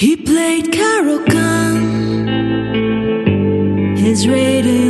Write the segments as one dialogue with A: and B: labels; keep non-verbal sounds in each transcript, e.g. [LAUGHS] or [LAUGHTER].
A: He played Carol Khan. His rating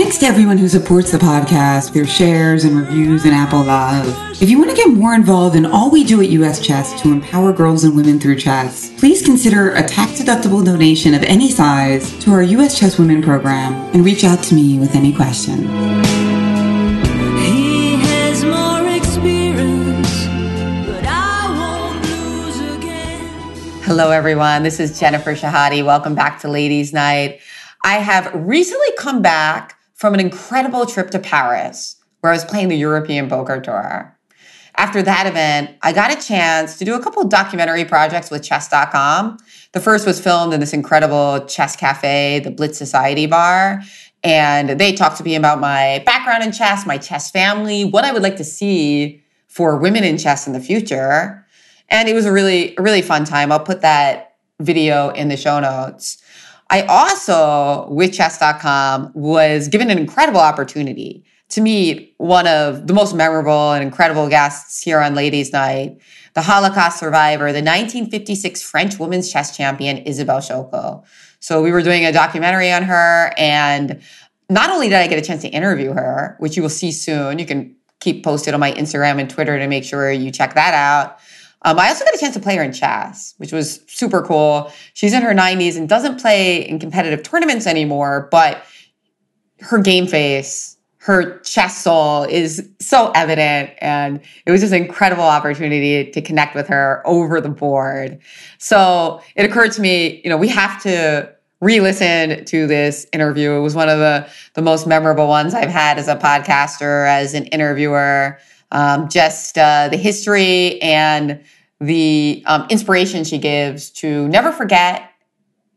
B: Thanks to everyone who supports the podcast through shares and reviews and Apple Love. If you want to get more involved in all we do at US Chess to empower girls and women through chess, please consider a tax-deductible donation of any size to our US Chess Women program and reach out to me with any questions.
A: He has more experience, but I won't lose again.
B: Hello, everyone. This is Jennifer Shahade. Welcome back to Ladies Knight. I have recently come back from an incredible trip to Paris where I was playing the European Poker Tour. After that event, I got a chance to do a couple documentary projects with chess.com. The first was filmed in this incredible chess cafe, the Blitz Society Bar. And they talked to me about my background in chess, my chess family, what I would like to see for women in chess in the future. And it was a really, really fun time. I'll put that video in the show notes. I also, with chess.com, was given an incredible opportunity to meet one of the most memorable and incredible guests here on Ladies Knight, the Holocaust survivor, the 1956 French women's chess champion, Isabelle Choko. So we were doing a documentary on her, and not only did I get a chance to interview her, which you will see soon, you can keep posted on my Instagram and Twitter to make sure you check that out. Um, I also got a chance to play her in chess, which was super cool. She's in her 90s and doesn't play in competitive tournaments anymore, but her game face, her chess soul is so evident. And it was just an incredible opportunity to connect with her over the board. So it occurred to me, you know, we have to re-listen to this interview. It was one of the, the most memorable ones I've had as a podcaster, as an interviewer. Um, just uh, the history and the um, inspiration she gives to never forget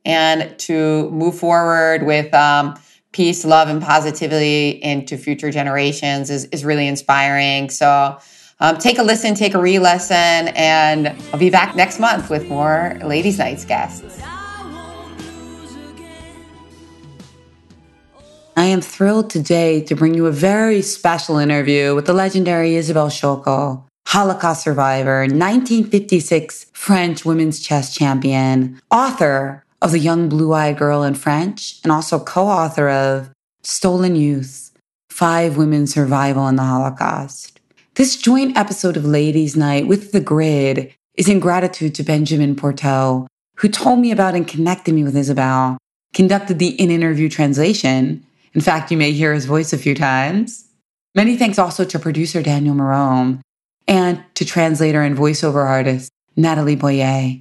B: and to move forward with um, peace, love, and positivity into future generations is, is really inspiring. So um, take a listen, take a re lesson, and I'll be back next month with more Ladies' Nights guests.
A: I
B: am thrilled today to bring you a very special interview with the legendary Isabelle Choko, Holocaust survivor, 1956 French women's chess champion, author of The Young Blue Eyed Girl in French, and also co author of Stolen Youth Five Women's Survival in the Holocaust. This joint episode of Ladies' Knight with The Grid is in gratitude to Benjamin Porteau, who told me about and connected me with Isabel, conducted the in interview translation. In fact, you may hear his voice a few times. Many thanks also to producer Daniel Marome and to translator and voiceover artist Natalie Boyer.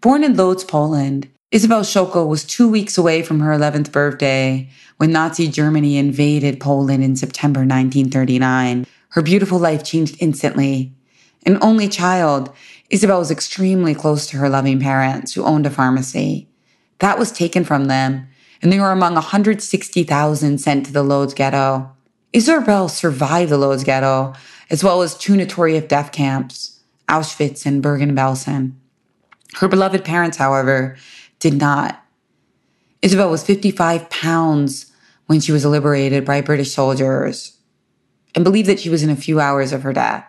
B: Born in Lodz, Poland, Isabelle Choko was two weeks away from her 11th birthday when Nazi Germany invaded Poland in September 1939. Her beautiful life changed instantly. An only child, Isabelle was extremely close to her loving parents who owned a pharmacy. That was taken from them, and they were among 160,000 sent to the Lodz ghetto. Isabelle survived the Lodz ghetto, as well as two notorious death camps, Auschwitz and Bergen-Belsen. Her beloved parents, however, did not. Isabelle was 55 pounds when she was liberated by British soldiers and believed that she was in a few hours of her death.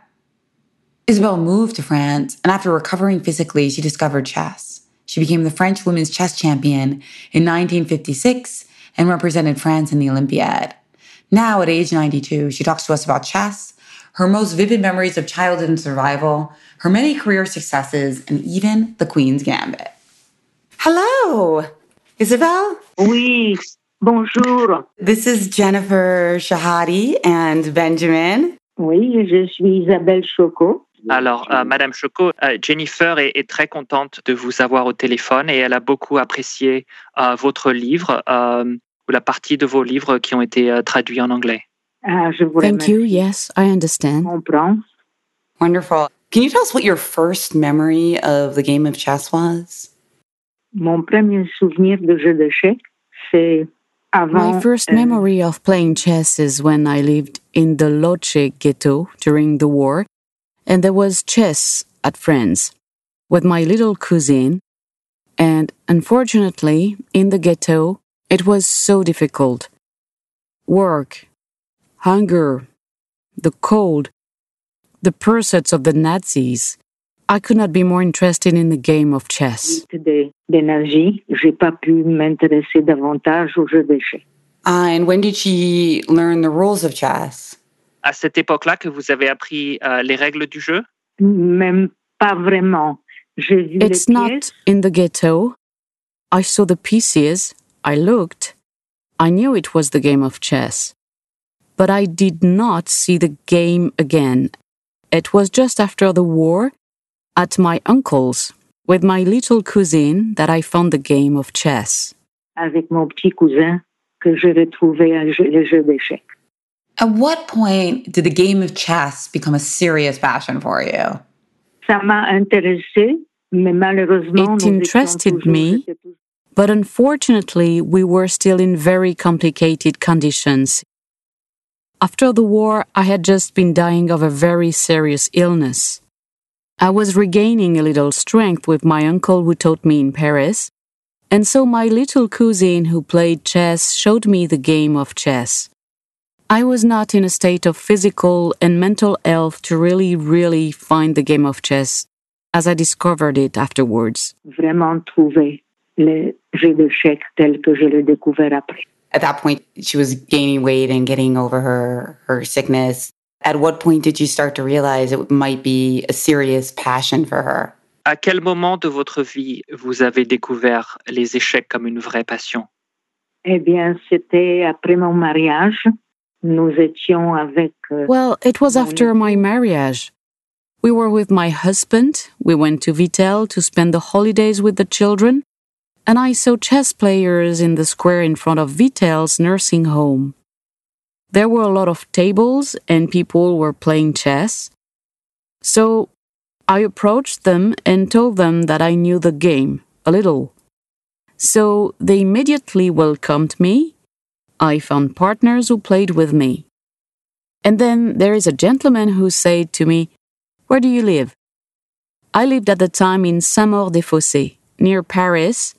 B: Isabelle moved to France, and after recovering physically, she discovered chess. She became the French women's chess champion in 1956 and represented France in the Olympiad. Now, at age 92, she talks to us about chess, her most vivid memories of childhood and survival, her many career successes, and even the Queen's Gambit. Hello, Isabelle.
C: Oui, bonjour.
B: This is Jennifer Shahade and Benjamin.
C: Oui, je suis Isabelle Choko.
D: Alors, euh, Madame Choco, euh, Jennifer est, est, très contente de vous avoir au téléphone et elle a beaucoup apprécié euh, votre livre ou la partie de vos livres qui ont été traduits en anglais.
C: Ah, je vous
E: Thank you. Yes, I understand.
C: comprends.
B: Wonderful. Can you tell us what your first memory of the game of chess was?
C: Mon premier souvenir de jeu d'échecs, c'est avant.
E: My first memory of playing chess is when I lived in the Loche ghetto during the war, and there was chess at friends with my little cousin. And unfortunately, in the ghetto, it was so difficult. Work, hunger, the cold, the pursuits of the Nazis. I could not be more interested in the game of chess.
C: de- d'énergie, j'ai pas pu m'intéresser davantage au jeu d'échecs.
B: Uh, and when did she learn the rules of chess?
D: À cette époque-là que vous avez appris euh, les règles du jeu?
C: Même pas vraiment. J'ai vu
E: It's
C: les
E: not
C: pièces,
E: in the ghetto. I saw the pieces, I looked, I knew it was the game of chess. But I did not see the game again. It was just after the war, at my uncle's, with my little cousine, that I found the game of chess.
C: avec mon petit cousin que j'ai retrouvé jeu- le jeu d'échecs.
B: At what point did the game of chess become a serious passion for you?
C: Ça m'a intéressé, mais malheureusement,
E: It
C: nous étions
E: interested me. But unfortunately, we were still in very complicated conditions. After the war, I had just been dying of a very serious illness. I was regaining a little strength with my uncle who taught me in Paris, and so my little cousin who played chess showed me the game of chess. I was not in a state of physical and mental health to really, really find the game of chess as I discovered it afterwards.
C: vraiment trouver le jeu d'échecs tel que je l'ai découvert après.
B: At that point, she was gaining weight and getting over her, her sickness. At what point did you start to realize it might be a serious passion for her?
D: À quel moment de votre vie vous avez découvert les échecs comme une vraie passion
C: Eh bien, c'était après mon mariage. Nous étions avec euh,
E: Well, it was after my marriage. We were with my husband. We went to Vittel to spend the holidays with the children. And I saw chess players in the square in front of Vittel's nursing home. There were a lot of tables and people were playing chess. So I approached them and told them that I knew the game a little. So they immediately welcomed me. I found partners who played with me. And then there is a gentleman who said to me, Where do you live? I lived at the time in Saint-Maur-des-Fossés, near Paris,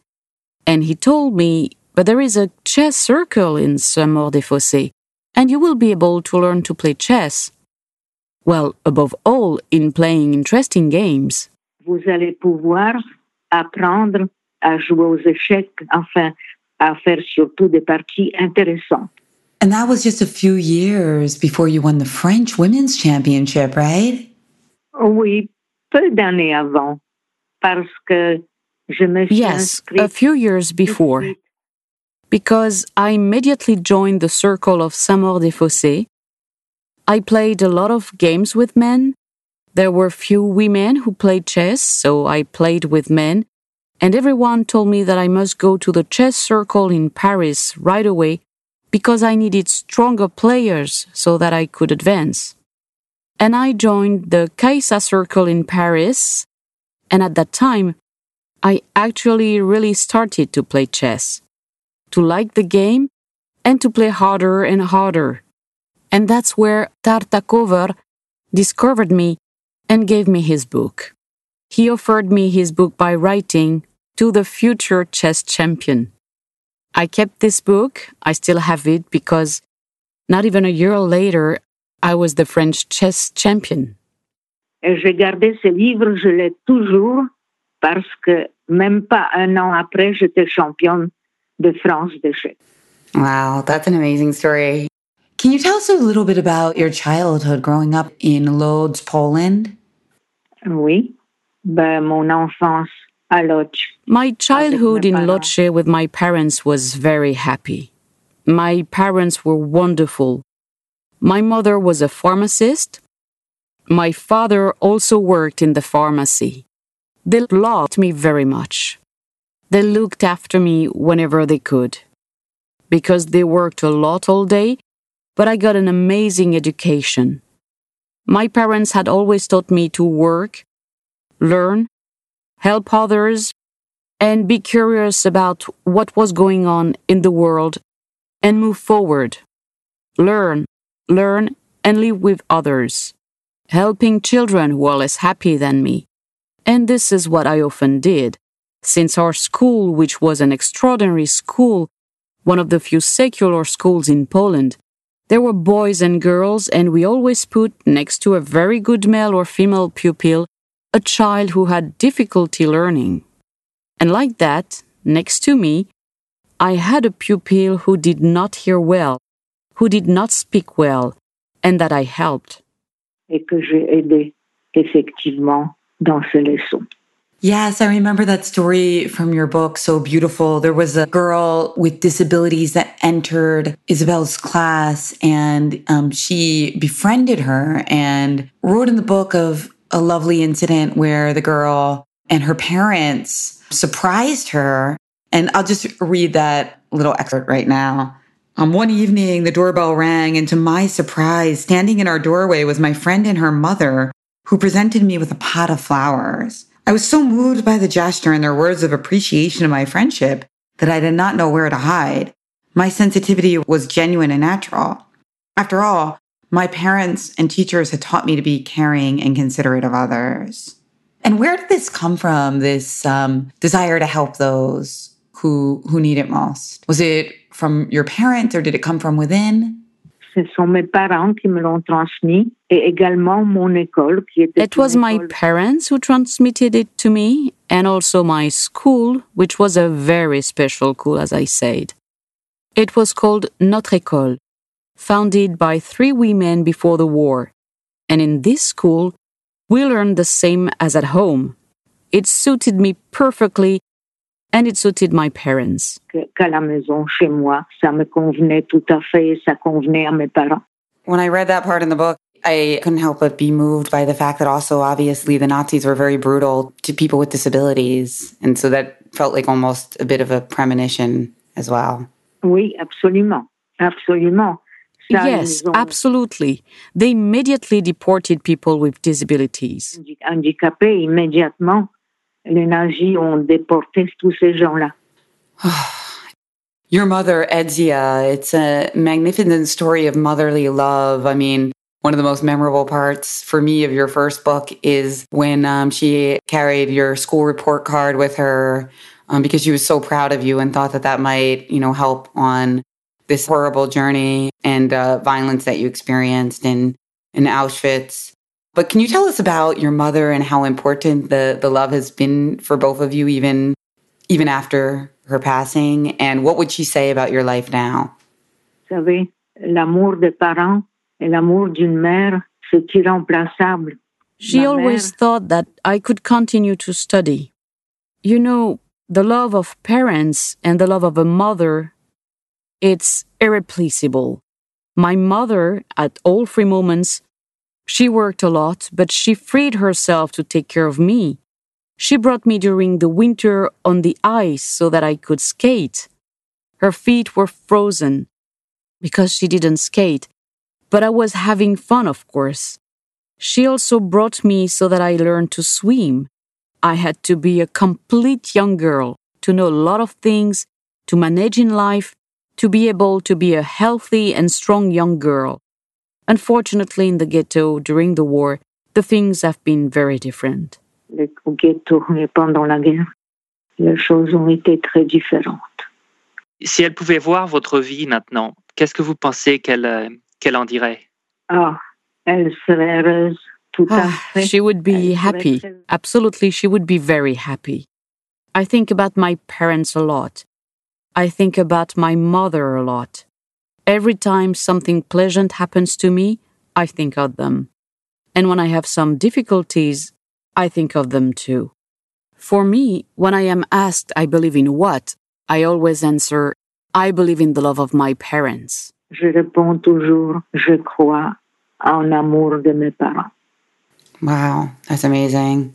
E: and he told me, But there is a chess circle in Saint-Maur-des-Fossés, and you will be able to learn to play chess. Well, above all, in playing interesting games.
C: vous allez pouvoir apprendre à jouer aux échecs, enfin, à faire surtout des parties intéressantes.
B: And that was just a few years before you won the French Women's Championship, right?
C: Oui, peu d'années avant, parce que je me suis
E: Yes, a few years before.
C: tout de suite.
E: because I immediately joined the circle of Saint-Maur-des-Fossés. I played a lot of games with men. There were few women who played chess, so I played with men. And everyone told me that I must go to the chess circle in Paris right away because I needed stronger players so that I could advance. And I joined the Caïssa circle in Paris. And at that time, I actually really started to play chess to like the game and to play harder and harder. And that's where Tartakower discovered me and gave me his book. He offered me his book by writing to the future chess champion. I kept this book, I still have it because not even a year later, I was the French chess champion.
C: Et j'ai gardé ce livre, je l'ai toujours, parce que même pas un an après, j'étais championne de France d'échecs.
B: Wow, that's an amazing story. Can you tell us a little bit about your childhood growing up in Lodz, Poland?
C: Oui, ben, mon enfance à Lodz.
E: My childhood in
C: parents.
E: With my parents was very happy. My parents were wonderful. My mother was a pharmacist. My father also worked in the pharmacy. They loved me very much. They looked after me whenever they could. Because they worked a lot all day, but I got an amazing education. My parents had always taught me to work, learn, help others, and be curious about what was going on in the world and move forward. Learn, learn, and live with others, helping children who are less happy than me. And this is what I often did. Since our school, which was an extraordinary school, one of the few secular schools in Poland, there were boys and girls, and we always put next to a very good male or female pupil a child who had difficulty learning. And like that, next to me, I had a pupil who did not hear well, who did not speak well, and that I helped.
C: et que j'ai aidé effectivement dans ces leçons.
B: Yes, I remember that story from your book. So beautiful. There was a girl with disabilities that entered Isabel's class and um, she befriended her and wrote in the book of a lovely incident where the girl and her parents surprised her. And I'll just read that little excerpt right now. Um, one evening, the doorbell rang, and to my surprise, standing in our doorway was my friend and her mother, who presented me with a pot of flowers. I was so moved by the gesture and their words of appreciation of my friendship that I did not know where to hide. My sensitivity was genuine and natural. After all, my parents and teachers had taught me to be caring and considerate of others. And where did this come from? This um, desire to help those who who need it most? Was it from your parents, or did it come from within?
C: Ce sont mes parents qui me l'ont transmis et également mon école qui était
E: It was my parents who transmitted it to me, and also my school, which was a very special school, as I said. It was called Notre École, founded by three women before the war. And in this school, we learned the same as at home. It suited me perfectly, and it suited my parents.
C: qu'à la maison chez moi. Ça me convenait tout à fait ça convenait à mes parents.
B: When I read that part in the book, I couldn't help but be moved by the fact that also, obviously, the Nazis were very brutal to people with disabilities. And so that felt like almost a bit of a premonition as well.
C: Oui, absolument. Absolument. Ça,
E: yes, absolutely. They immediately deported people with disabilities.
C: handicapés immédiatement. Les nazis ont déporté tous ces gens-là. [SIGHS]
B: Your mother, Edzia, it's a magnificent story of motherly love. I mean, one of the most memorable parts for me of your first book is when um, she carried your school report card with her um, because she was so proud of you and thought that that might, you know, help on this horrible journey and uh, violence that you experienced in, in Auschwitz. But can you tell us about your mother and how important the, the love has been for both of you, even even after her passing? And what would she say about your life now?
C: Vous savez, l'amour des parents et l'amour d'une mère, c'est irremplaçable.
E: She always thought that I could continue to study. You know, the love of parents and the love of a mother, it's irreplaceable. My mother, at all three moments, she worked a lot, but she freed herself to take care of me. She brought me during the winter on the ice so that I could skate. Her feet were frozen because she didn't skate, but I was having fun, of course. She also brought me so that I learned to swim. I had to be a complete young girl to know a lot of things, to manage in life, to be able to be a healthy and strong young girl. Unfortunately, in the ghetto during the war, the things have been very different.
C: Les- Au ghetto et pendant la guerre, les choses ont été très différentes.
D: Si elle pouvait voir votre vie maintenant, qu'est-ce que vous pensez qu'elle euh, qu'elle en dirait
C: Ah, elle serait heureuse, tout à
E: Ah,
C: fait.
E: she would be
C: Elle serait
E: happy.
C: très-
E: Absolutely, she would be very happy. I think about my parents a lot. I think about my mother a lot. Every time something pleasant happens to me, I think of them. And when I have some difficulties, I think of them too. For me, when I am asked I believe in what, I always answer, I believe in the love of my parents.
C: je réponds toujours, je crois en amour de mes parents.
B: Wow, that's amazing.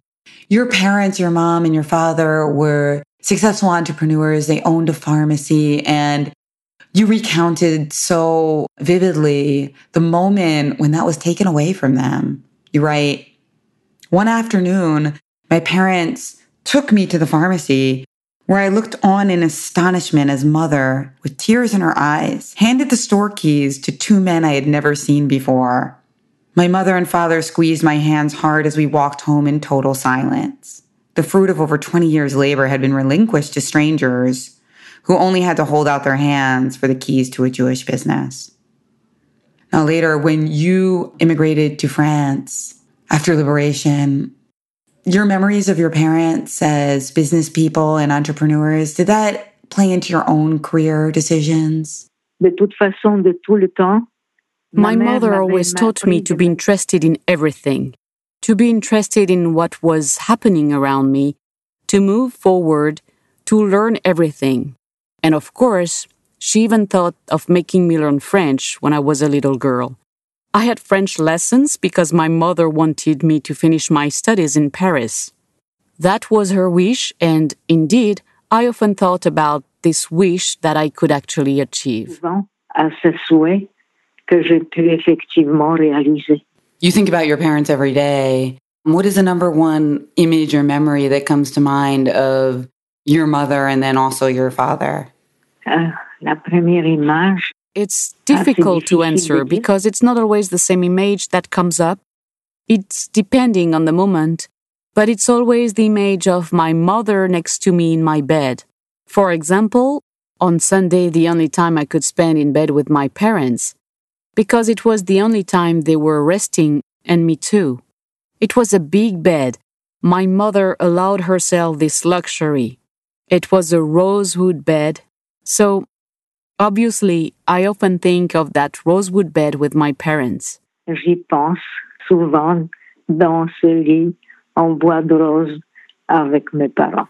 B: Your parents, your mom and your father were successful entrepreneurs. They owned a pharmacy and you recounted so vividly the moment when that was taken away from them. You write, one afternoon, my parents took me to the pharmacy where I looked on in astonishment as mother, with tears in her eyes, handed the store keys to two men I had never seen before. My mother and father squeezed my hands hard as we walked home in total silence. The fruit of over 20 years' labor had been relinquished to strangers who only had to hold out their hands for the keys to a Jewish business. Now, later, when you immigrated to France after liberation, your memories of your parents as business people and entrepreneurs, did that play into your own career decisions?
C: De toute façon, de tout le temps,
E: My mother always taught me to be interested in everything, to be interested in what was happening around me, to move forward, to learn everything. And of course, she even thought of making me learn French when I was a little girl. I had French lessons because my mother wanted me to finish my studies in Paris. That was her wish, and indeed, I often thought about this wish that I could actually achieve.
C: à ce souhait que pu effectivement réaliser.
B: You think about your parents every day. What is the number one image or memory that comes to mind of your mother and then also your father?
C: Euh, la première image,
E: It's
C: Ah,
E: difficult to answer because it's not always the same image that comes up. It's depending on the moment, but it's always the image of my mother next to me in my bed. For example, on Sunday, the only time I could spend in bed with my parents, because it was the only time they were resting and me too. It was a big bed. My mother allowed herself this luxury. It was a rosewood bed, so Obviously, I often think of that rosewood bed with my parents.
C: j'y pense souvent dans ce lit en bois de rose avec mes parents.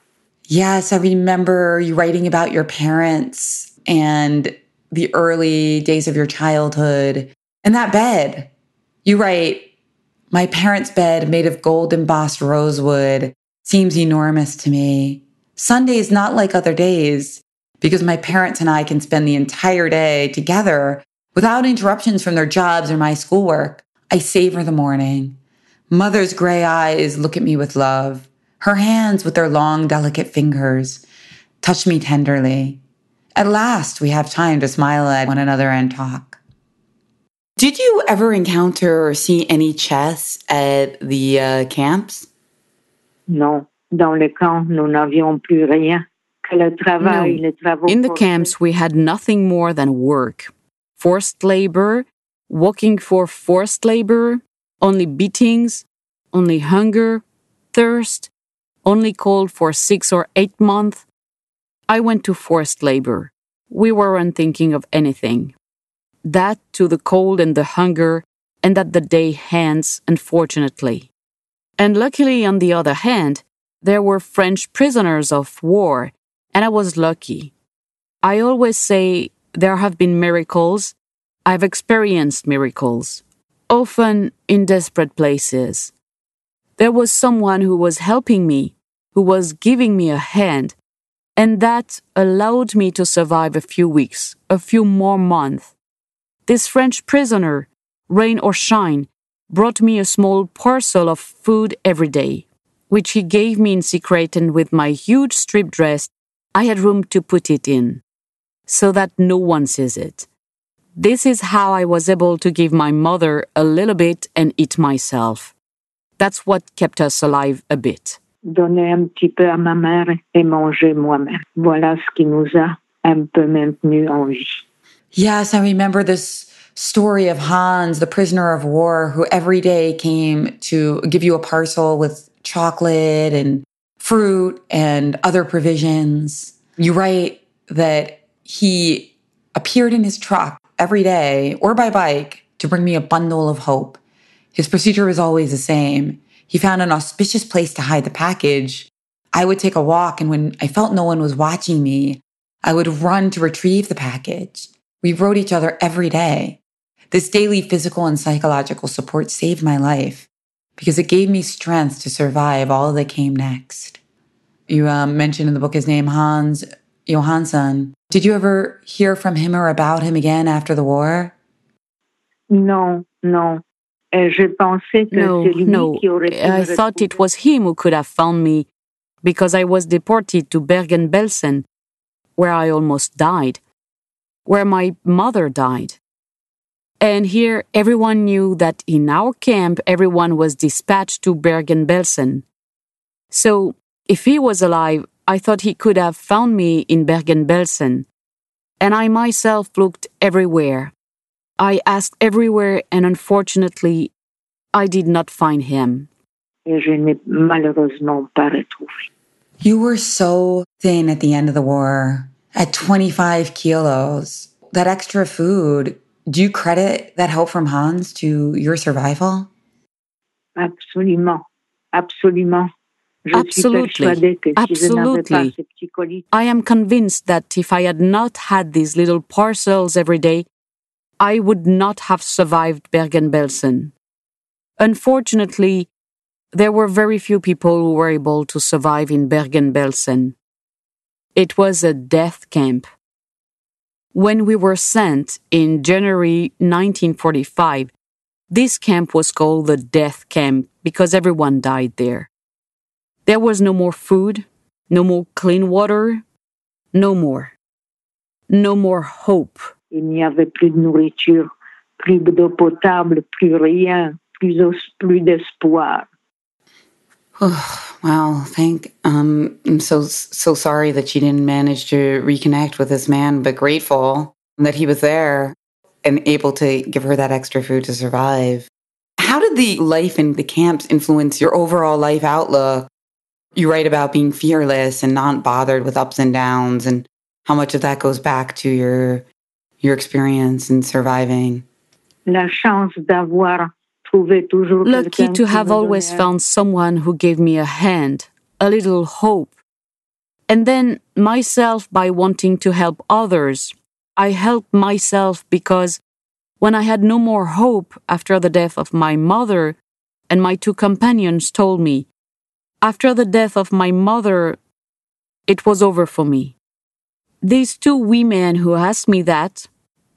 B: Yes, I remember you writing about your parents and the early days of your childhood and that bed. You write, My parents' bed, made of gold embossed rosewood, seems enormous to me. Sunday is not like other days because my parents and I can spend the entire day together without interruptions from their jobs or my schoolwork. I savor the morning. Mother's gray eyes look at me with love. Her hands, with their long, delicate fingers, touch me tenderly. At last, we have time to smile at one another and talk. Did you ever encounter or see any chess at the uh, camps?
C: Non, dans le camp, nous n'avions plus rien que le travail,
E: No.
C: les.
E: In the camps, we had nothing more than work. Forced labor, working for forced labor, only beatings, only hunger, thirst, only cold for six or eight months. I went to forced labor. We weren't thinking of anything. That to the cold and the hunger, and that the day ends, unfortunately. And luckily, on the other hand, there were French prisoners of war, and I was lucky. I always say there have been miracles. I've experienced miracles, often in desperate places. There was someone who was helping me, who was giving me a hand, and that allowed me to survive a few weeks, a few more months. This French prisoner, rain or shine, brought me a small parcel of food every day, which he gave me in secret, and with my huge strip dress, I had room to put it in, so that no one sees it. This is how I was able to give my mother a little bit and eat myself. That's what kept us alive a bit.
C: Donner un petit peu à ma mère et manger moi-même. Voilà ce qui nous a un peu en vie.
B: Yes, I remember this story of Hans, the prisoner of war, who every day came to give you a parcel with chocolate and fruit and other provisions. You write that he appeared in his truck every day or by bike to bring me a bundle of hope. His procedure was always the same. He found an auspicious place to hide the package. I would take a walk, and when I felt no one was watching me, I would run to retrieve the package. We wrote each other every day. This daily physical and psychological support saved my life because it gave me strength to survive all that came next. You um, mentioned in the book his name, Hans Johansson. Did you ever hear from him or about him again after the war?
C: No, non. Je pensais que
E: No, no.
C: qui aurait pu
E: I thought it was him who could have found me because I was deported to Bergen-Belsen, where I almost died, where my mother died. And here everyone knew that in our camp everyone was dispatched to Bergen-Belsen. So if he was alive, I thought he could have found me in Bergen-Belsen. And I myself looked everywhere. I asked everywhere, and unfortunately, I did not find him.
C: Et je n'ai malheureusement pas retrouvé.
B: You were so thin at the end of the war, at 25 kilos. That extra food, do you credit that help from Hans to your survival?
C: Absolument. Absolument.
E: Absolutely.
C: suis persuadée que si je n'avais pas
E: Absolutely.
C: ce petit colis,
E: I am convinced that if I had not had these little parcels every day, I would not have survived Bergen-Belsen. Unfortunately, there were very few people who were able to survive in Bergen-Belsen. It was a death camp. When we were sent in January 1945, this camp was called the death camp because everyone died there. There was no more food, no more clean water, no more. No more hope.
C: Il n'y avait plus de nourriture, plus d'eau potable, plus rien, plus, plus d'espoir.
B: Wow, thank um I'm so so sorry that she didn't manage to reconnect with this man, but grateful that he was there and able to give her that extra food to survive. How did the life in the camps influence your overall life outlook? You write about being fearless and not bothered with ups and downs and how much of that goes back to your your experience in surviving.
C: La chance d'avoir trouvé toujours
E: Lucky to have always found someone who gave me a hand, a little hope. And then myself by wanting to help others. I helped myself because when I had no more hope after the death of my mother, and my two companions told me, after the death of my mother, it was over for me. These two women who asked me that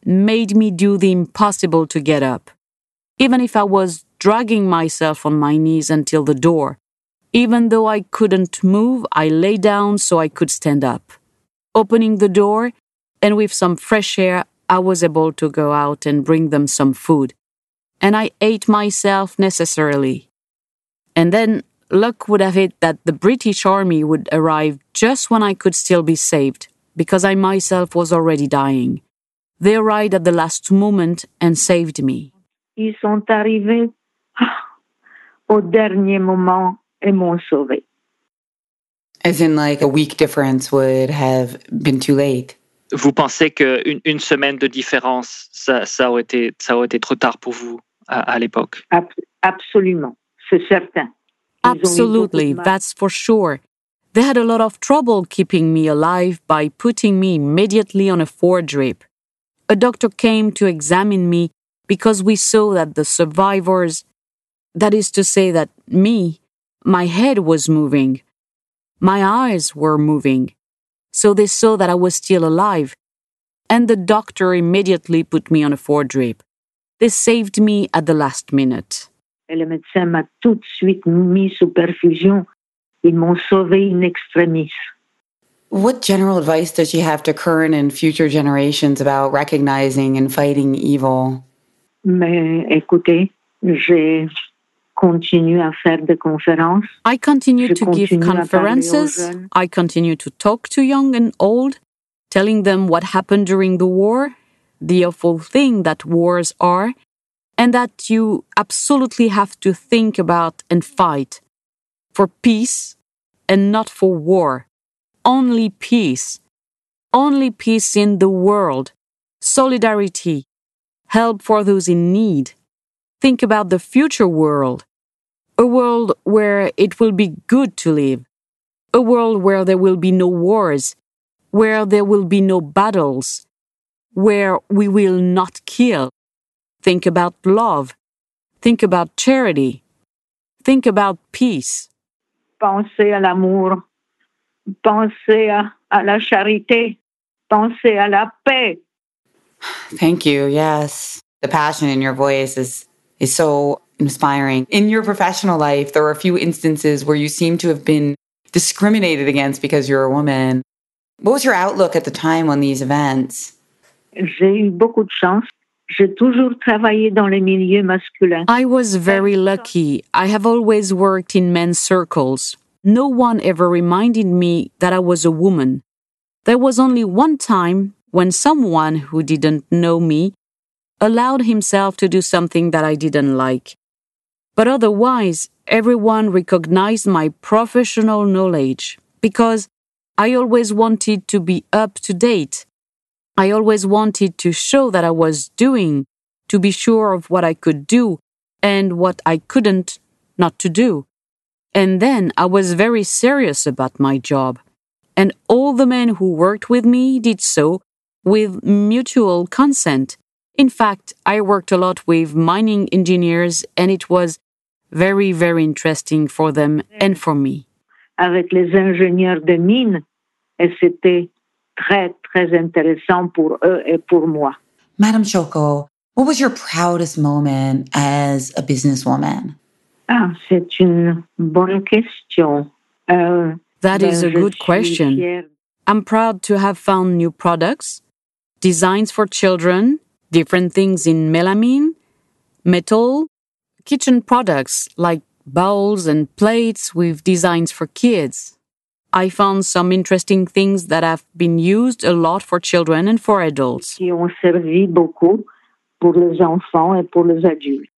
E: made me do the impossible to get up even if I was dragging myself on my knees until the door. Even though I couldn't move, I lay down so I could stand up. Opening the door, and with some fresh air, I was able to go out and bring them some food. And I ate myself necessarily. And then luck would have it that the British Army would arrive just when I could still be saved, because I myself was already dying. They arrived at the last moment and saved me.
C: Ils sont arrivés [SIGHS] au dernier moment et m'ont sauvé.
B: As in like a week difference would have been too late.
D: Vous pensez qu'une une semaine de différence, ça, ça, aurait été, ça aurait été trop tard pour vous à, à l'époque
C: absolument, c'est certain. Ils ont eu beaucoup de
E: Absolutely, that's for sure. They had a lot of trouble keeping me alive by putting me immediately on a four drip. A doctor came to examine me because we saw that the survivors, that is to say, that me, my head was moving, my eyes were moving. So they saw that I was still alive. And the doctor immediately put me on a four drip. They saved me at the last minute.
C: Et le médecin m'a tout de suite mis sous perfusion. Ils m'ont sauvé in extremis.
B: What general advice does she have to current and future generations about recognizing and fighting evil?
C: Mais écoutez, j'ai continué à faire des conférences.
E: I continue
C: Je
E: to give
C: continue à
E: conferences. I continue to talk to young and old, telling them what happened during the war, the awful thing that wars are, and that you absolutely have to think about and fight for peace and not for war. Only peace. Only peace in the world. Solidarity. Help for those in need. Think about the future world a world where it will be good to live, a world where there will be no wars, where there will be no battles, where we will not kill. Think about love. Think about charity. Think about peace.
C: Pensez à l'amour. Pensez à, à la charité. Pensez à la paix.
B: Thank you. Yes. The passion in your voice is is so inspiring. In your professional life, there were a few instances where you seem to have been discriminated against because you're a woman. What was your outlook at the time on these events?
C: J'ai eu beaucoup de chance.
E: I was very lucky. I have always worked in men's circles. No one ever reminded me that I was a woman. There was only one time when someone who didn't know me allowed himself to do something that I didn't like. But otherwise, everyone recognized my professional knowledge because I always wanted to be up to date. I always wanted to show that I was doing, to be sure of what I could do and what I couldn't not to do. And then I was very serious about my job. And all the men who worked with me did so with mutual consent. In fact, I worked a lot with mining engineers and it was very, very interesting for them and for me.
C: avec les ingénieurs de mine et c'était très, très intéressant pour eux et pour moi.
B: Madam Choko, what was your proudest moment as a businesswoman?
C: Ah, c'est une bonne question. Euh,
E: That is a good question. I'm proud to have found new products, designs for children, different things in melamine, metal, kitchen products like bowls and plates with designs for kids. I found some interesting things that have been used a lot for children and for adults.
C: qui ont servi beaucoup pour les enfants et pour les adultes.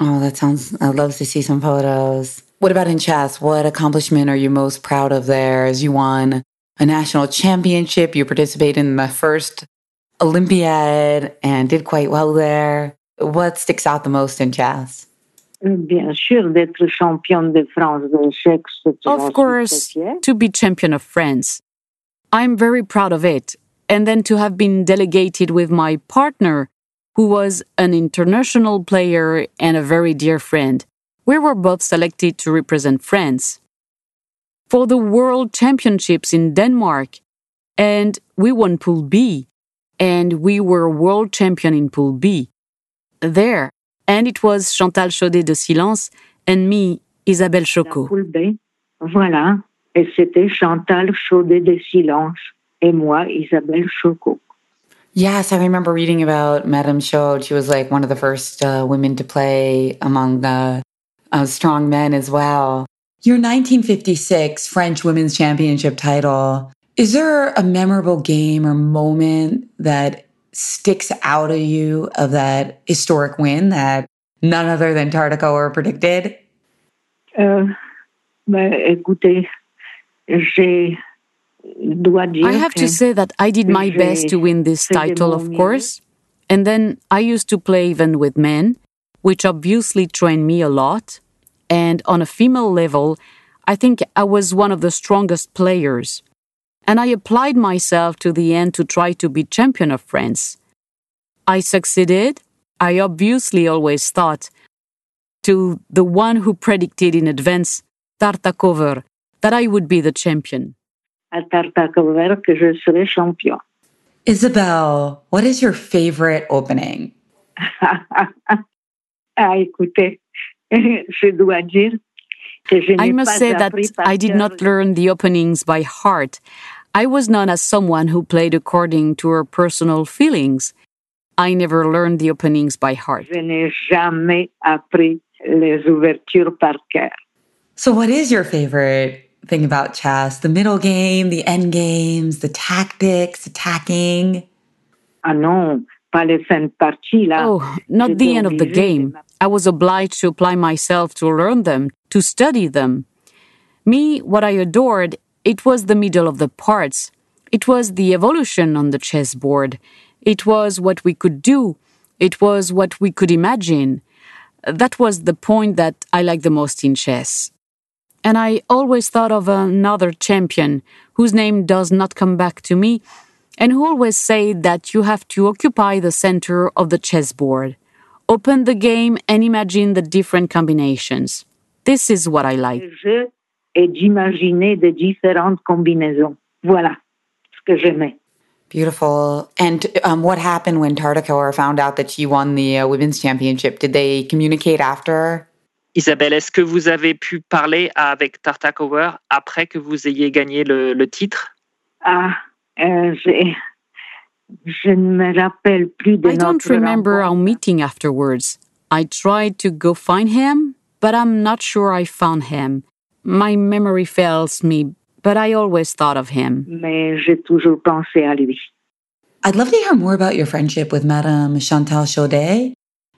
B: Oh, that sounds, I'd love to see some photos. What about in chess? What accomplishment are you most proud of there as you won a national championship? You participated in the first Olympiad and did quite well there. What sticks out the most in chess?
C: Bien sûr, d'être championne de France j'en suis
E: Of course, to be champion of France. I'm very proud of it. And then to have been delegated with my partner, who was an international player and a very dear friend. We were both selected to represent France for the World Championships in Denmark. And we won Pool B. And we were world champion in Pool B. There. And it was Chantal Chaudé de Silans and me, Isabelle
C: La
E: Choko.
C: poule B. Voilà. Et c'était Chantal Chaudé de Silans et moi, Isabelle Choko.
B: Yes, I remember reading about Madame Chaudé. She was like one of the first uh, women to play among the uh, strong men as well. Your 1956 French Women's Championship title. Is there a memorable game or moment that sticks out of you of that historic win that none other than Tartakower predicted?
C: Euh, ben, écoutez, j'ai
E: I have to say that I did my best to win this title, of course. And then I used to play even with men, which obviously trained me a lot. And on a female level, I think I was one of the strongest players. And I applied myself to the end to try to be champion of France. I succeeded. I obviously always thought to the one who predicted in advance, Tartakower, that I would be the champion.
C: à Tartakower que je serai champion.
B: Isabel, what is your favorite opening? [LAUGHS]
C: ah, écoutez, [LAUGHS] je dois dire que je
E: I must say that I did not learn the openings by heart. I was known as someone who played according to her personal feelings. I never learned the openings by heart.
C: Je n'ai jamais appris les ouvertures par cœur.
B: So, what is your favorite thing about chess? The middle game, the end games, the tactics, attacking?
C: Ah non, pas les fins de partie, là.
E: Oh, not the end of the game. I was obliged to apply myself to learn them, to study them. Me, what I adored, it was the middle of the parts. It was the evolution on the chessboard. It was what we could do. It was what we could imagine. That was the point that I liked the most in chess. And I always thought of another champion whose name does not come back to me. and who always said that you have to occupy the center of the chessboard. Open the game and imagine the different combinations. This is what I like.
C: Est d'imaginer de différentes combinaisons. Voilà ce que j'aimais.
B: Beautiful. And um, what happened when Tartakower found out that she won the uh, women's championship? Did they communicate after?
D: Isabelle, est-ce que vous avez pu parler avec Tartakower après que vous ayez gagné le, le titre?
C: Ah, euh, j'ai- je ne me rappelle plus de
E: I don't
C: notre
E: remember our
C: rencontre.
E: meeting afterwards. I tried to go find him, but I'm not sure I found him. My memory fails me, but I always thought of him.
C: mais j'ai toujours pensé à lui.
B: I'd love to hear more about your friendship with Madame Chantal Chaudé,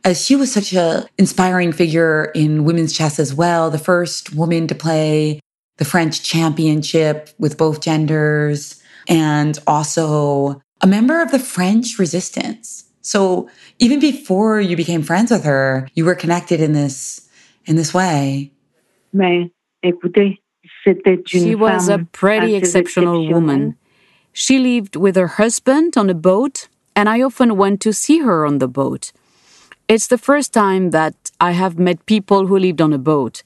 B: as she was such an inspiring figure in women's chess as well, the first woman to play the French championship with both genders, and also a member of the French resistance. So even before you became friends with her, you were connected in this in this way.
C: Mais écoutez, c'était une
E: She was a pretty exceptional woman. She lived with her husband on a boat, and I often went to see her on the boat. It's the first time that I have met people who lived on a boat,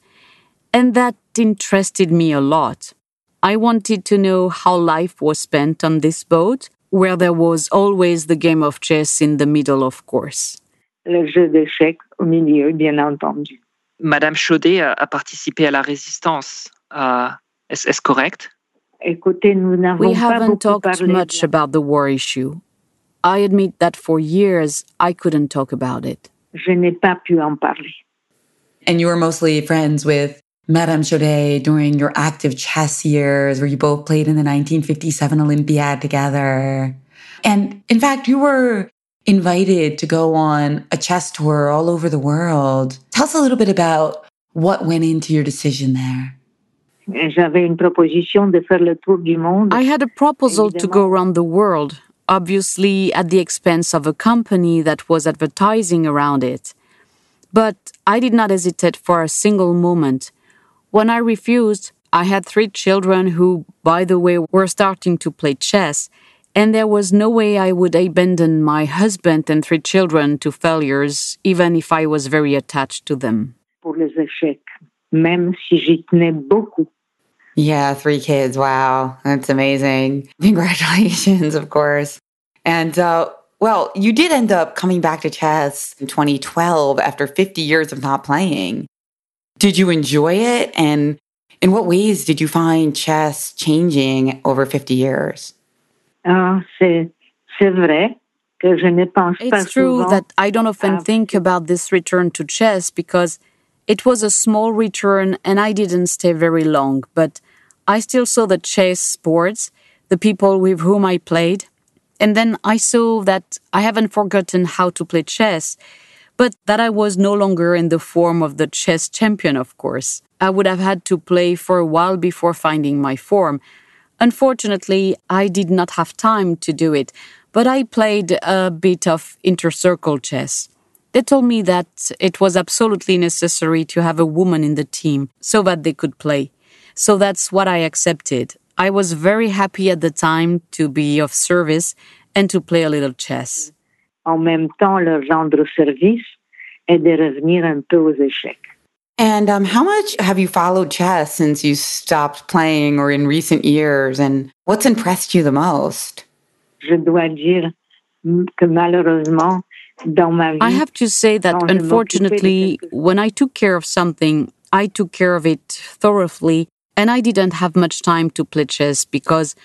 E: and that interested me a lot. I wanted to know how life was spent on this boat, where there was always the game of chess in the middle, of course.
C: Le jeu d'échecs au milieu, bien entendu.
D: Madame Chaudé a, a participé à la résistance. Euh, Est-ce est-ce correct
C: Écoutez, nous n'avons
E: We
C: pas
E: haven't talked
C: parlé de
E: much
C: la-
E: about the war issue. I admit that for years I couldn't talk about it.
C: Je n'ai pas pu en parler.
B: And you were mostly friends with Madame Chaudé during your active chess years, where you both played in the 1957 Olympiad together. And in fact, you were invited to go on a chess tour all over the world. Tell us a little bit about what went into your decision there.
C: Et J'avais une proposition de faire le tour du monde.
E: I had a proposal to go around the world, obviously at the expense of a company that was advertising around it. But I did not hesitate for a single moment. When I refused, I had three children who, by the way, were starting to play chess, and there was no way I would abandon my husband and three children to failures, even if I was very attached to them.
C: pour les échecs, même si j'y tenais beaucoup.
B: Yeah, three kids. Wow. That's amazing. [LAUGHS] Congratulations, of course. And, uh, well, you did end up coming back to chess in 2012 after 50 years of not playing. Did you enjoy it? And in what ways did you find chess changing over 50 years?
E: It's true that I don't often think about this return to chess because it was a small return and I didn't stay very long, but I still saw the chess sports, the people with whom I played, and then I saw that I haven't forgotten how to play chess, but that I was no longer in the form of the chess champion, of course. I would have had to play for a while before finding my form. Unfortunately, I did not have time to do it, but I played a bit of intercircle chess. They told me that it was absolutely necessary to have a woman in the team so that they could play. So that's what I accepted. I was very happy at the time to be of service and to play a little chess.
C: en même temps leur rendre service et de revenir un peu aux échecs.
B: And um, how much have you followed chess since you stopped playing or in recent years? And what's impressed you the most?
C: Je dois dire que malheureusement, dans ma vie,
E: I have to say that
C: quand je m'occupais de
E: unfortunately, when I took care of something, I took care of it thoroughly, and I didn't have much time to play chess because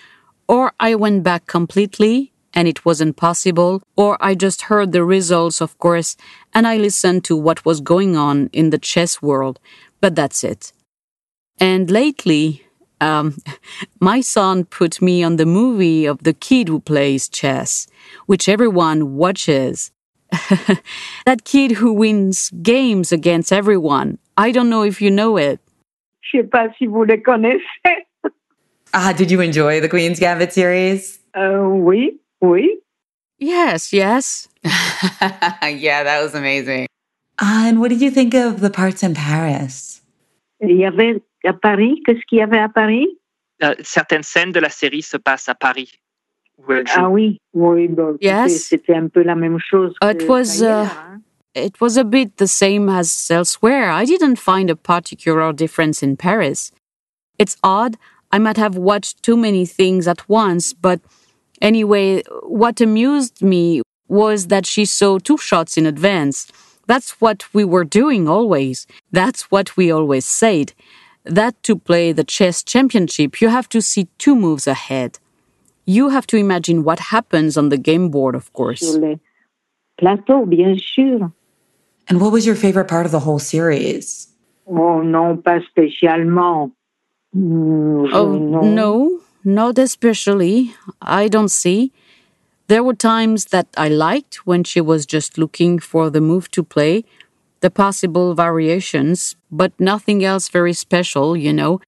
E: or I went back completely and it wasn't possible, or I just heard the results, of course, and I listened to what was going on in the chess world, but that's it. And lately, um, [LAUGHS] my son put me on the movie of the kid who plays chess, which everyone watches. [LAUGHS] that kid who wins games against everyone. I don't know if you know it.
C: je sais pas si vous le connaissez.
B: Ah, did you enjoy the Queen's Gambit series?
C: Euh, oui, oui.
E: Yes, yes. [LAUGHS]
B: yeah, that was amazing. and what did you think of the parts in Paris?
C: Il y avait à Paris, qu'est-ce qu'il y avait à Paris?
D: Euh, Certaines scènes de la série se passent à Paris. où elle joue.
C: Ah oui, oui, bon,
E: Yes.
C: c'était un peu la même chose.
E: Uh,
C: que
E: it was,
C: ailleurs,
E: uh,
C: hein.
E: It was a bit the same as elsewhere. I didn't find a particular difference in Paris. It's odd. I might have watched too many things at once, but anyway, what amused me was that she saw two shots in advance. That's what we were doing always. That's what we always said. That to play the chess championship, you have to see two moves ahead. You have to imagine what happens on the game board, of course.
C: sur les bien sûr.
B: And what was your favorite part of the whole series?
C: Oh non, pas spécialement. Mm, oh, je-
E: Oh, no, not especially. I don't see. There were times that I liked when she was just looking for the move to play, the possible variations, but nothing else very special, you know.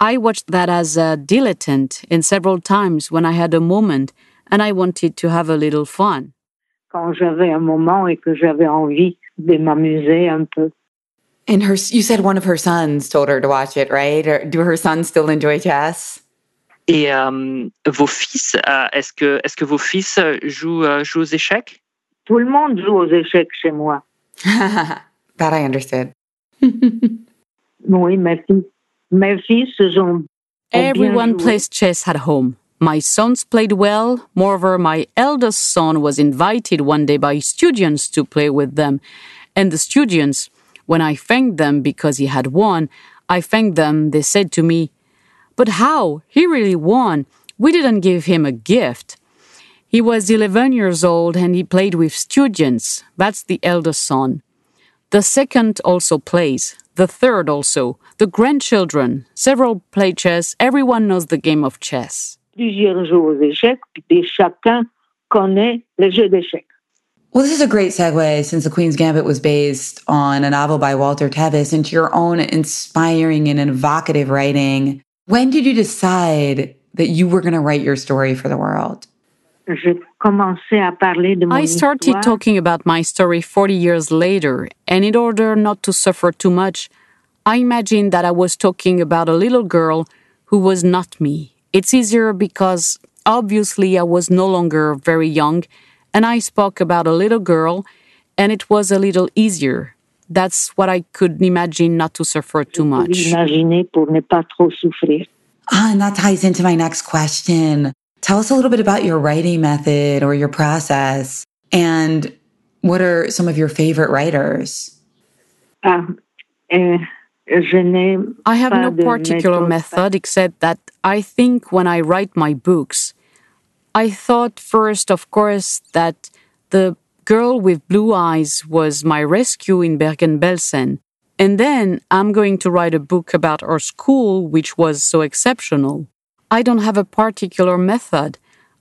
E: I watched that as a dilettante in several times when I had a moment and I wanted to have a little fun.
C: Quand j'avais un moment et que j'avais envie de m'amuser un peu.
F: And her, you said one of her sons told her to watch it, right? Or do her sons still enjoy chess?
D: Et euh, vos fils, euh, est-ce que, est que vos fils jouent, euh, jouent aux échecs
C: Tout le monde joue aux échecs chez moi. [LAUGHS]
F: that I understood. [LAUGHS]
C: Oui, mes fils. Mes fils ont. ont bien
E: Everyone plays chess at home. My sons played well. Moreover, my eldest son was invited one day by students to play with them. And the students, when I thanked them because he had won, I thanked them, they said to me, But how? He really won. We didn't give him a gift. He was 11 years old and he played with students. That's the eldest son. The second also plays. The third also. The grandchildren. Several play chess. Everyone knows the game of chess.
C: Plusieurs jouent aux échecs, puis chacun connaît le jeu d'échecs.
B: Well, this is a great segue since The Queen's Gambit was based on a novel by Walter Tevis into your own inspiring and evocative writing. When did you decide that you were going to write your story for the world?
C: J'ai commencé à parler de mon
E: I started talking about my story 40 years later, and in order not to suffer too much, I imagined that I was talking about a little girl who was not me. It's easier because obviously I was no longer very young, and I spoke about a little girl, and it was a little easier. That's what I could imagine not to suffer too much.
C: Imaginer pour ne pas trop souffrir.
B: Ah, and that ties into my next question. Tell us a little bit about your writing method or your process, and what are some of your favorite writers?
C: Ah, je n'ai
E: I have no particular
C: méthode.
E: method except that I think when I write my books, I thought first, of course, that the girl with blue eyes was my rescue in Bergen-Belsen. And then I'm going to write a book about our school, which was so exceptional. I don't have a particular method.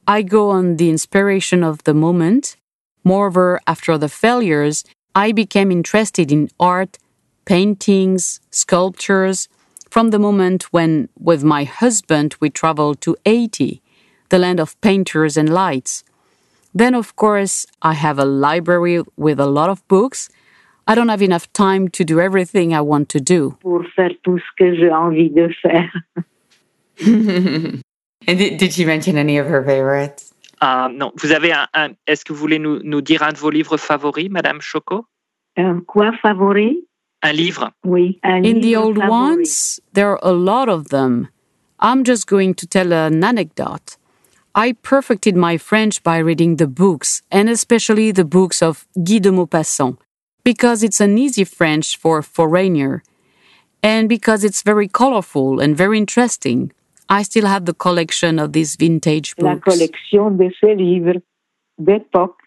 E: I go on the inspiration of the moment. Moreover, after the failures, I became interested in art, paintings, sculptures, from the moment when, with my husband, we traveled to Haiti, the land of painters and lights. Then, of course, I have a library with a lot of books. I don't have enough time to do everything I want to do.
C: pour faire tout ce que j'ai envie de faire. [LAUGHS]
F: And did, did she mention any of her favorites?
D: Ah, Non, vous avez un. un- Est-ce que vous voulez nous, nous dire un de vos livres favoris, Madame Choko
C: Un quoi favori?
D: Un livre
C: Oui. Un
E: In the old
C: favori.
E: ones, there are a lot of them. I'm just going to tell an anecdote. I perfected my French by reading the books, and especially the books of Guy de Maupassant, because it's an easy French for a foreigner, and because it's very colorful and very interesting. I still have the collection of these vintage books.
C: La collection de ces livres d'époque.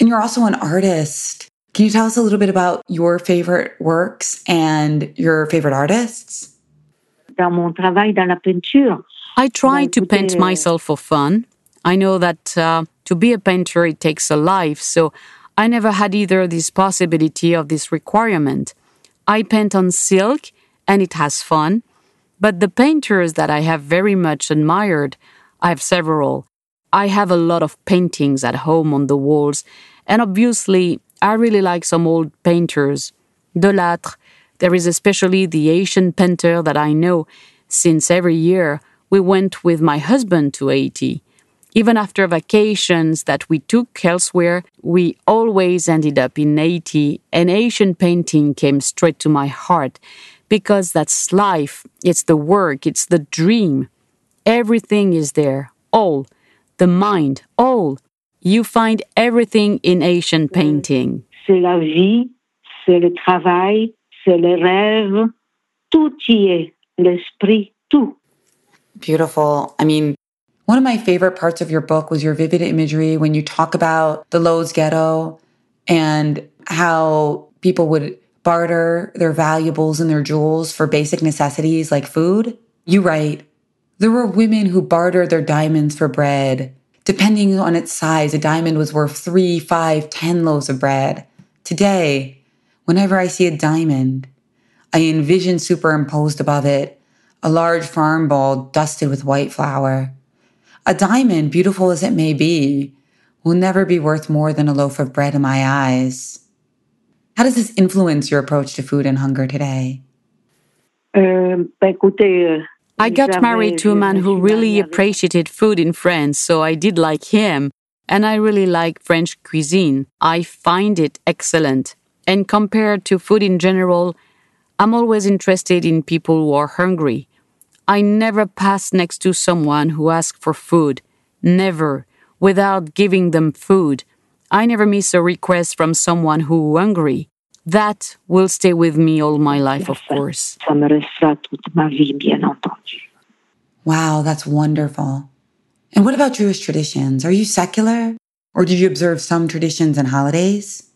B: And you're also an artist. Can you tell us a little bit about your favorite works and your favorite artists?
C: Dans mon travail dans la peinture,
E: I try to paint myself for fun. I know that uh, to be a painter, it takes a life, so I never had either this possibility or this requirement. I paint on silk and it has fun, but the painters that I have very much admired, I have several. I have a lot of paintings at home on the walls, and obviously, I really like some old painters. Delattre, there is especially the Haitian painter that I know, since every year we went with my husband to Haiti. Even after vacations that we took elsewhere, we always ended up in Haiti, and Haitian painting came straight to my heart because that's life, it's the work, it's the dream. Everything is there, all, the mind, all. You find everything in Haitian mm. painting.
C: C'est la vie, c'est le travail, c'est les rêves. Tout y est, l'esprit, tout.
B: Beautiful. I mean, one of my favorite parts of your book was your vivid imagery when you talk about the Lodz ghetto and how people would barter their valuables and their jewels for basic necessities like food. You write, there were women who bartered their diamonds for bread. Depending on its size, a diamond was worth three, five, ten loaves of bread. Today, whenever I see a diamond, I envision superimposed above it a large farm bowl dusted with white flour. A diamond, beautiful as it may be, will never be worth more than a loaf of bread in my eyes. How does this influence your approach to food and hunger today?
C: Euh, ben, écoutez, euh,
E: I got married to a man who really appreciated food in France, so I did like him. And I really like French cuisine. I find it excellent. And compared to food in general, I'm always interested in people who are hungry. I never pass next to someone who asks for food. Never. Without giving them food. I never miss a request from someone who hungry. That will stay with me all my life, of course.
B: Wow, that's wonderful. And what about Jewish traditions? Are you secular? Or do you observe some traditions and holidays?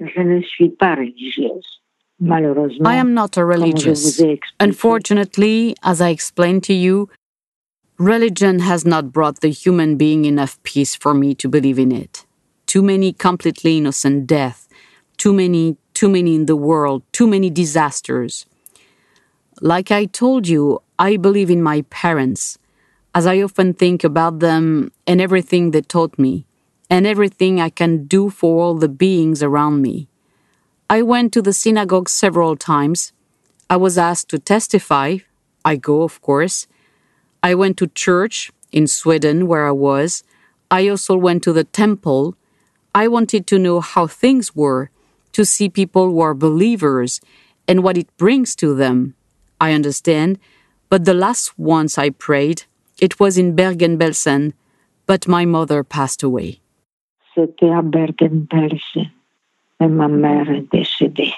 C: Je ne suis pas religieuse.
E: I am not a religious. Unfortunately, as I explained to you, religion has not brought the human being enough peace for me to believe in it. Too many completely innocent deaths, too many, too many in the world, too many disasters. Like I told you, I believe in my parents, as I often think about them and everything they taught me, and everything I can do for all the beings around me. I went to the synagogue several times. I was asked to testify. I go, of course. I went to church in Sweden, where I was. I also went to the temple. I wanted to know how things were, to see people who are believers and what it brings to them. I understand, but the last once I prayed, it was in Bergen-Belsen, but my mother passed away.
C: C'était à er Bergen-Belsen. Et ma mère est décédée.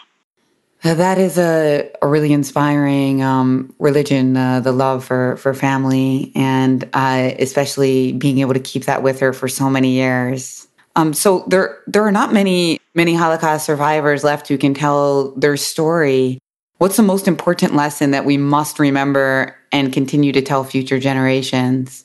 B: Uh, That is a, a really inspiring um, religion, uh, the love for, for family, and uh, especially being able to keep that with her for so many years. Um, so there, there are not many many Holocaust survivors left who can tell their story. What's the most important lesson that we must remember and continue to tell future generations?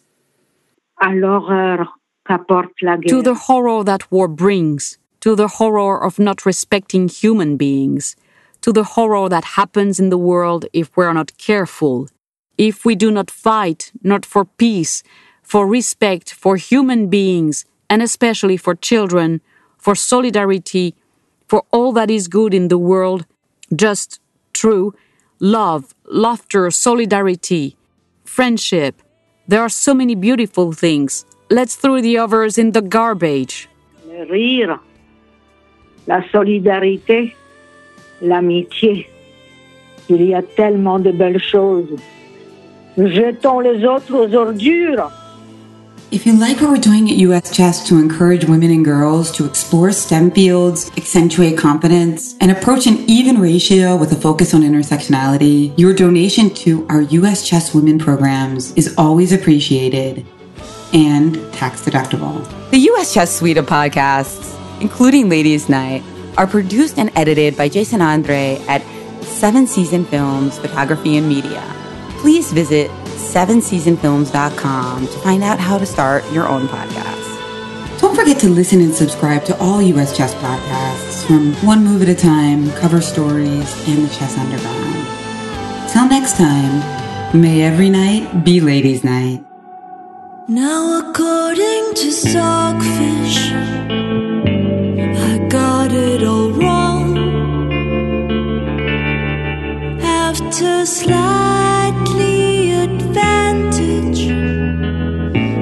C: À l'horreur qu'apporte la guerre.
E: to the horror that war brings, to the horror of not respecting human beings, to the horror that happens in the world if we're not careful, if we do not fight, not for peace, for respect for human beings, and especially for children, for solidarity, for all that is good in the world, just true love, laughter, solidarity, friendship. There are so many beautiful things. Let's throw the others in the garbage.
C: Rire, la solidarité, l'amitié. Il y a tellement de belles choses. Jetons les autres aux ordures.
B: If you like what we're doing at US Chess to encourage women and girls to explore STEM fields, accentuate competence, and approach an even ratio with a focus on intersectionality, your donation to our US Chess Women programs is always appreciated and tax deductible. The US Chess suite of podcasts, including Ladies Knight, are produced and edited by Jason Andre at Seven Season Films, Photography and Media. Please visit sevenseasonfilms.com to find out how to start your own podcast. Don't forget to listen and subscribe to all US Chess podcasts from One Move at a Time, Cover Stories, and the Chess Underground. Till next time, may every night be ladies' night.
A: Now, according to Stockfish, it all wrong. After slightly advantage,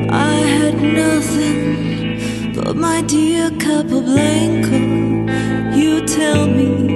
A: I had nothing but my dear Capablanca. You tell me.